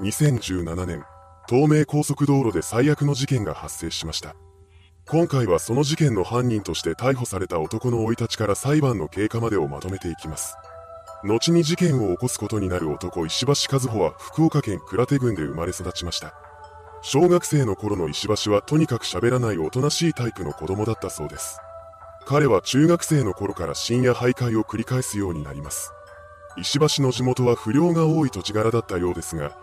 2017年、東名高速道路で最悪の事件が発生しました。今回はその事件の犯人として逮捕された男の生い立ちから裁判の経過までをまとめていきます。後に事件を起こすことになる男石橋和穂は福岡県倉手郡で生まれ育ちました。小学生の頃の石橋はとにかく喋らないおとなしいタイプの子供だったそうです。彼は中学生の頃から深夜徘徊を繰り返すようになります。石橋の地元は不良が多い土地柄だったようですが、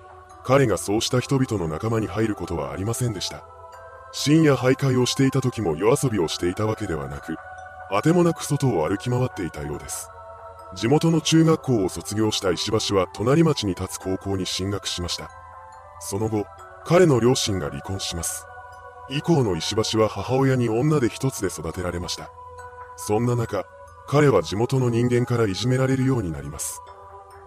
彼がそうした人々の仲間に入ることはありませんでした。深夜徘徊をしていた時も夜遊びをしていたわけではなく、あてもなく外を歩き回っていたようです。地元の中学校を卒業した石橋は隣町に立つ高校に進学しました。その後、彼の両親が離婚します。以降の石橋は母親に女で一つで育てられました。そんな中、彼は地元の人間からいじめられるようになります。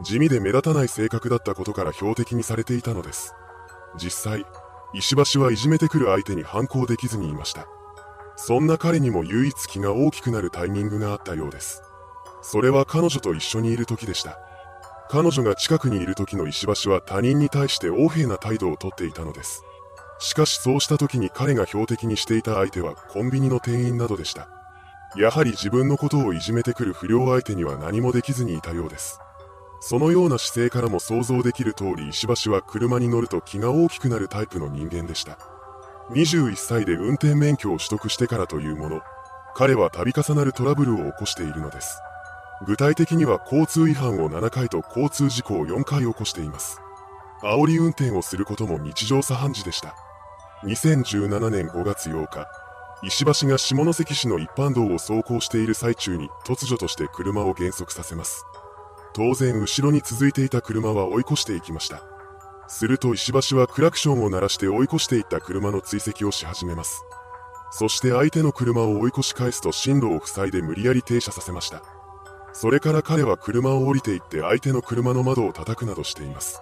地味で目立たない性格だったことから標的にされていたのです。実際、石橋はいじめてくる相手に反抗できずにいました。そんな彼にも唯一気が大きくなるタイミングがあったようです。それは彼女と一緒にいる時でした。彼女が近くにいる時の石橋は他人に対して横柄な態度をとっていたのです。しかしそうした時に彼が標的にしていた相手はコンビニの店員などでした。やはり自分のことをいじめてくる不良相手には何もできずにいたようです。そのような姿勢からも想像できる通り石橋は車に乗ると気が大きくなるタイプの人間でした。21歳で運転免許を取得してからというもの、彼は度重なるトラブルを起こしているのです。具体的には交通違反を7回と交通事故を4回起こしています。煽り運転をすることも日常茶飯事でした。2017年5月8日、石橋が下関市の一般道を走行している最中に突如として車を減速させます。当然後ろに続いていた車は追い越していきました。すると石橋はクラクションを鳴らして追い越していった車の追跡をし始めます。そして相手の車を追い越し返すと進路を塞いで無理やり停車させました。それから彼は車を降りていって相手の車の窓を叩くなどしています。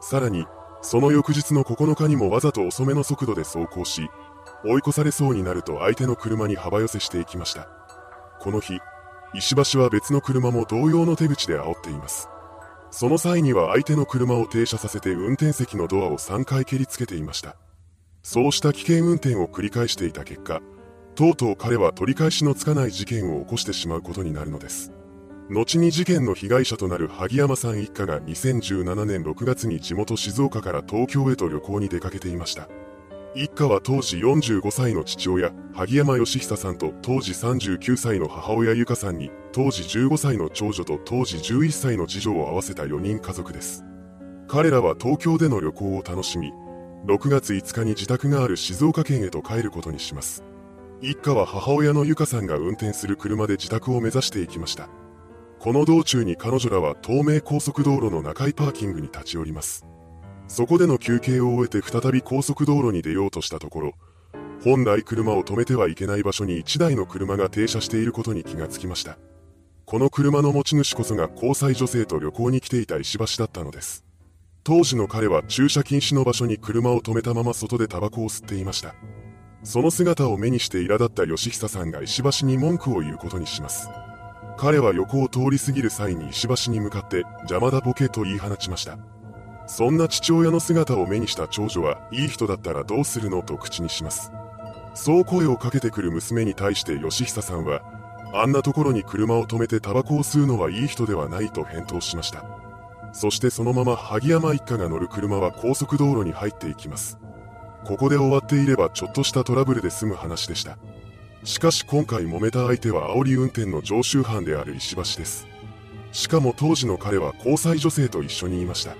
さらに、その翌日の9日にもわざと遅めの速度で走行し、追い越されそうになると相手の車に幅寄せしていきました。この日、石橋は別の車も同様の手口で煽っています。その際には相手の車を停車させて運転席のドアを3回蹴りつけていました。そうした危険運転を繰り返していた結果、とうとう彼は取り返しのつかない事件を起こしてしまうことになるのです。後に事件の被害者となる萩山さん一家が2017年6月に地元静岡から東京へと旅行に出かけていました。一家は当時45歳の父親、萩山義久さんと当時39歳の母親由香さんに、当時15歳の長女と当時11歳の次女を合わせた4人家族です。彼らは東京での旅行を楽しみ、6月5日に自宅がある静岡県へと帰ることにします。一家は母親の由香さんが運転する車で自宅を目指していきました。この道中に彼女らは東名高速道路の中井パーキングに立ち寄ります。そこでの休憩を終えて再び高速道路に出ようとしたところ、本来車を止めてはいけない場所に1台の車が停車していることに気がつきました。この車の持ち主こそが交際女性と旅行に来ていた石橋だったのです。当時の彼は駐車禁止の場所に車を止めたまま外でタバコを吸っていました。その姿を目にして苛立った義久さんが石橋に文句を言うことにします。彼は横を通り過ぎる際に石橋に向かって邪魔だボケと言い放ちました。そんな父親の姿を目にした長女は、いい人だったらどうするのと口にします。そう声をかけてくる娘に対して義久さんは、あんなところに車を止めてタバコを吸うのはいい人ではないと返答しました。そしてそのまま萩山一家が乗る車は高速道路に入っていきます。ここで終わっていればちょっとしたトラブルで済む話でした。しかし今回揉めた相手は煽り運転の常習犯である石橋です。しかも当時の彼は交際女性と一緒にいました。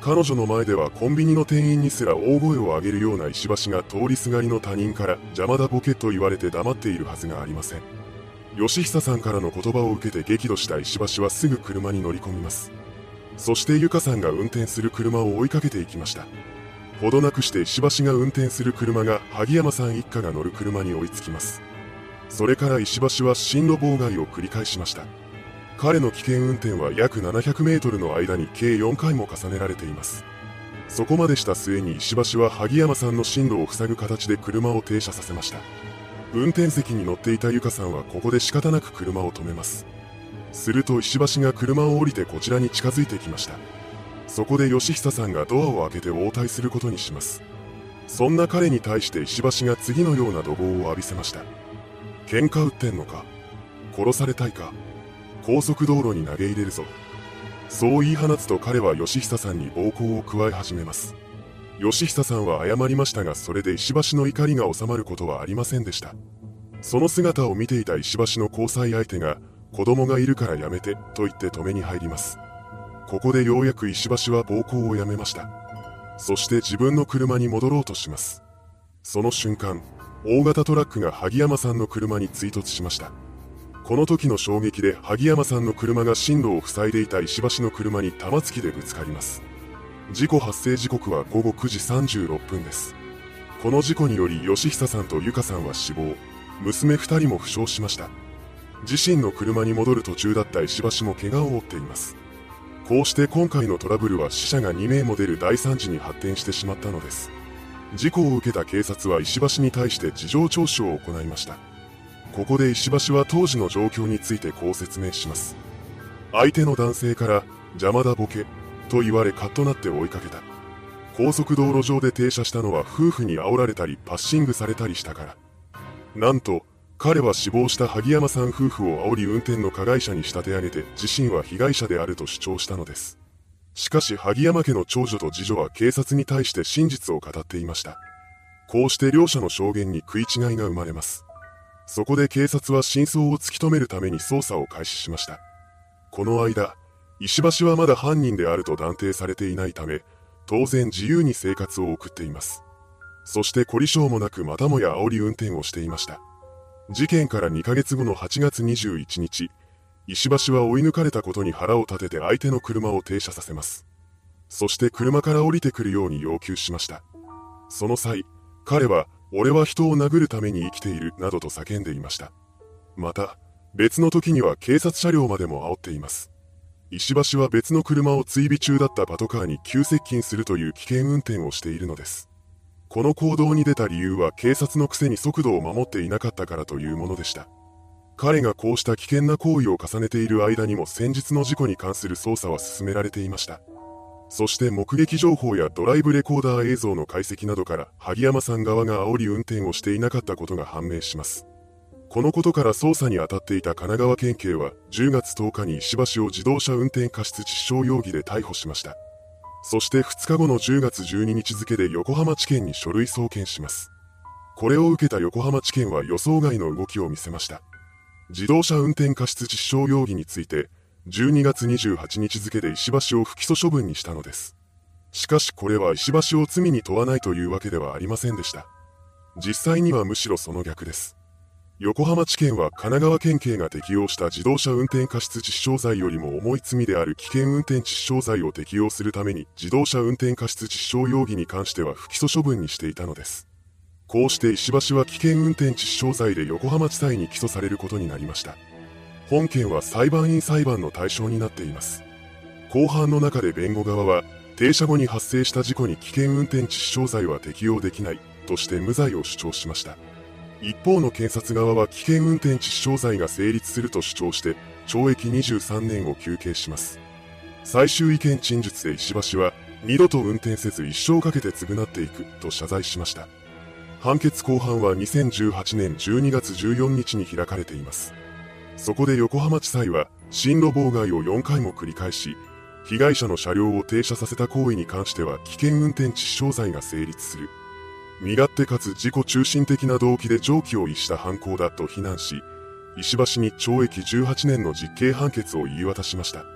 彼女の前ではコンビニの店員にすら大声を上げるような石橋が通りすがりの他人から邪魔だボケと言われて黙っているはずがありません。吉久さんからの言葉を受けて激怒した石橋はすぐ車に乗り込みます。そしてゆかさんが運転する車を追いかけていきました。ほどなくして石橋が運転する車が萩山さん一家が乗る車に追いつきます。それから石橋は進路妨害を繰り返しました。彼の危険運転は約700メートルの間に計4回も重ねられています。そこまでした末に石橋は萩山さんの進路を塞ぐ形で車を停車させました。運転席に乗っていたゆかさんはここで仕方なく車を止めます。すると石橋が車を降りてこちらに近づいてきました。そこで義久さんがドアを開けて応対することにしますそんな彼に対して石橋が次のような怒号を浴びせました喧嘩売ってんのか？殺されたいか？高速道路に投げ入れるぞ。そう言い放つと彼は義久さんに暴行を加え始めます。義久さんは謝りましたがそれで石橋の怒りが収まることはありませんでした。その姿を見ていた石橋の交際相手が子供がいるからやめてと言って止めに入ります。ここでようやく石橋は暴行をやめました。そして自分の車に戻ろうとします。その瞬間大型トラックが萩山さんの車に追突しました。この時の衝撃で萩山さんの車が進路を塞いでいた石橋の車に玉突きでぶつかります。事故発生時刻は午後9時36分です。この事故により吉久さんと由香さんは死亡。娘2人も負傷しました。自身の車に戻る途中だった石橋も怪我を負っています。こうして今回のトラブルは死者が2名も出る大惨事に発展してしまったのです。事故を受けた警察は石橋に対して事情聴取を行いました。ここで石橋は当時の状況についてこう説明します。相手の男性から邪魔だボケと言われカッとなって追いかけた。高速道路上で停車したのは夫婦に煽られたりパッシングされたりしたから。なんと、彼は死亡した萩山さん夫婦を煽り運転の加害者に仕立て上げて自身は被害者であると主張したのです。しかし萩山家の長女と次女は警察に対して真実を語っていました。こうして両者の証言に食い違いが生まれます。そこで警察は真相を突き止めるために捜査を開始しました。この間、石橋はまだ犯人であると断定されていないため、当然自由に生活を送っています。そして凝り性もなくまたもや煽り運転をしていました。事件から2ヶ月後の8月21日、石橋は追い抜かれたことに腹を立てて相手の車を停車させます。そして車から降りてくるように要求しました。その際、彼は俺は人を殴るために生きている、などと叫んでいました。また、別の時には警察車両までも煽っています。石橋は別の車を追尾中だったパトカーに急接近するという危険運転をしているのです。この行動に出た理由は警察のくせに速度を守っていなかったからというものでした。彼がこうした危険な行為を重ねている間にも先日の事故に関する捜査は進められていました。そして目撃情報やドライブレコーダー映像の解析などから萩山さん側が煽り運転をしていなかったことが判明します。このことから捜査に当たっていた神奈川県警は10月10日に石橋を自動車運転過失致死傷容疑で逮捕しました。そして2日後の10月12日付で横浜地検に書類送検します。これを受けた横浜地検は予想外の動きを見せました。自動車運転過失致死傷容疑について、12月28日付で石橋を不起訴処分にしたのです。しかしこれは石橋を罪に問わないというわけではありませんでした。実際にはむしろその逆です。横浜地検は神奈川県警が適用した自動車運転過失致死傷罪よりも重い罪である危険運転致死傷罪を適用するために自動車運転過失致死傷容疑に関しては不起訴処分にしていたのです。こうして石橋は危険運転致死傷罪で横浜地裁に起訴されることになりました。本件は裁判員裁判の対象になっています。後半の中で弁護側は、停車後に発生した事故に危険運転致死傷罪は適用できないとして無罪を主張しました。一方の検察側は危険運転致死傷罪が成立すると主張して懲役23年を求刑します。最終意見陳述で石橋は二度と運転せず一生かけて償っていくと謝罪しました。判決公判は2018年12月14日に開かれています。そこで横浜地裁は進路妨害を4回も繰り返し、被害者の車両を停車させた行為に関しては危険運転致死傷罪が成立する。身勝手かつ自己中心的な動機で常軌を逸した犯行だと非難し、石橋に懲役18年の実刑判決を言い渡しました。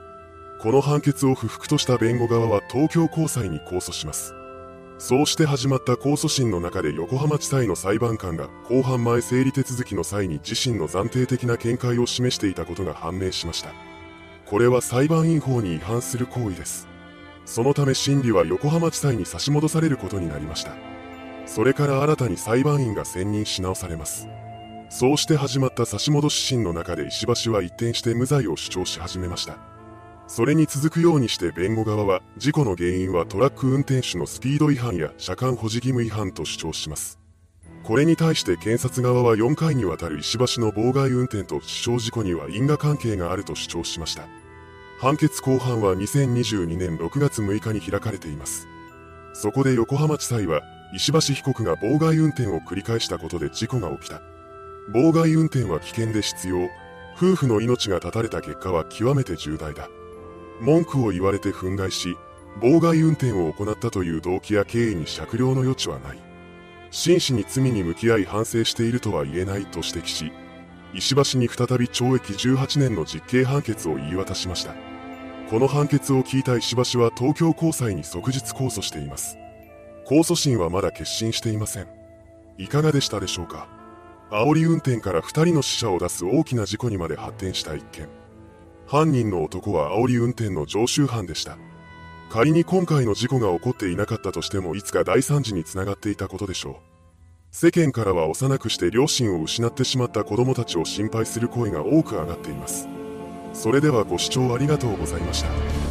この判決を不服とした弁護側は東京高裁に控訴します。そうして始まった控訴審の中で横浜地裁の裁判官が公判前整理手続きの際に自身の暫定的な見解を示していたことが判明しました。これは裁判員法に違反する行為です。そのため審理は横浜地裁に差し戻されることになりました。それから新たに裁判員が選任し直されます。そうして始まった差し戻し審の中で石橋は一転して無罪を主張し始めました。それに続くようにして弁護側は事故の原因はトラック運転手のスピード違反や車間保持義務違反と主張します。これに対して検察側は4回にわたる石橋の妨害運転と死傷事故には因果関係があると主張しました。判決公判は2022年6月6日に開かれています。そこで横浜地裁は、石橋被告が妨害運転を繰り返したことで事故が起きた。妨害運転は危険で必要。夫婦の命が絶たれた結果は極めて重大だ。文句を言われて憤慨し、妨害運転を行ったという動機や経緯に酌量の余地はない。真摯に罪に向き合い反省しているとは言えないと指摘し、石橋に再び懲役18年の実刑判決を言い渡しました。この判決を聞いた石橋は東京高裁に即日控訴しています。控訴審はまだ決心していません。いかがでしたでしょうか煽り運転から2人の死者を出す大きな事故にまで発展した一件。犯人の男は煽り運転の常習犯でした。仮に今回の事故が起こっていなかったとしてもいつか大惨事につながっていたことでしょう。世間からは幼くして両親を失ってしまった子供たちを心配する声が多く上がっています。それではご視聴ありがとうございました。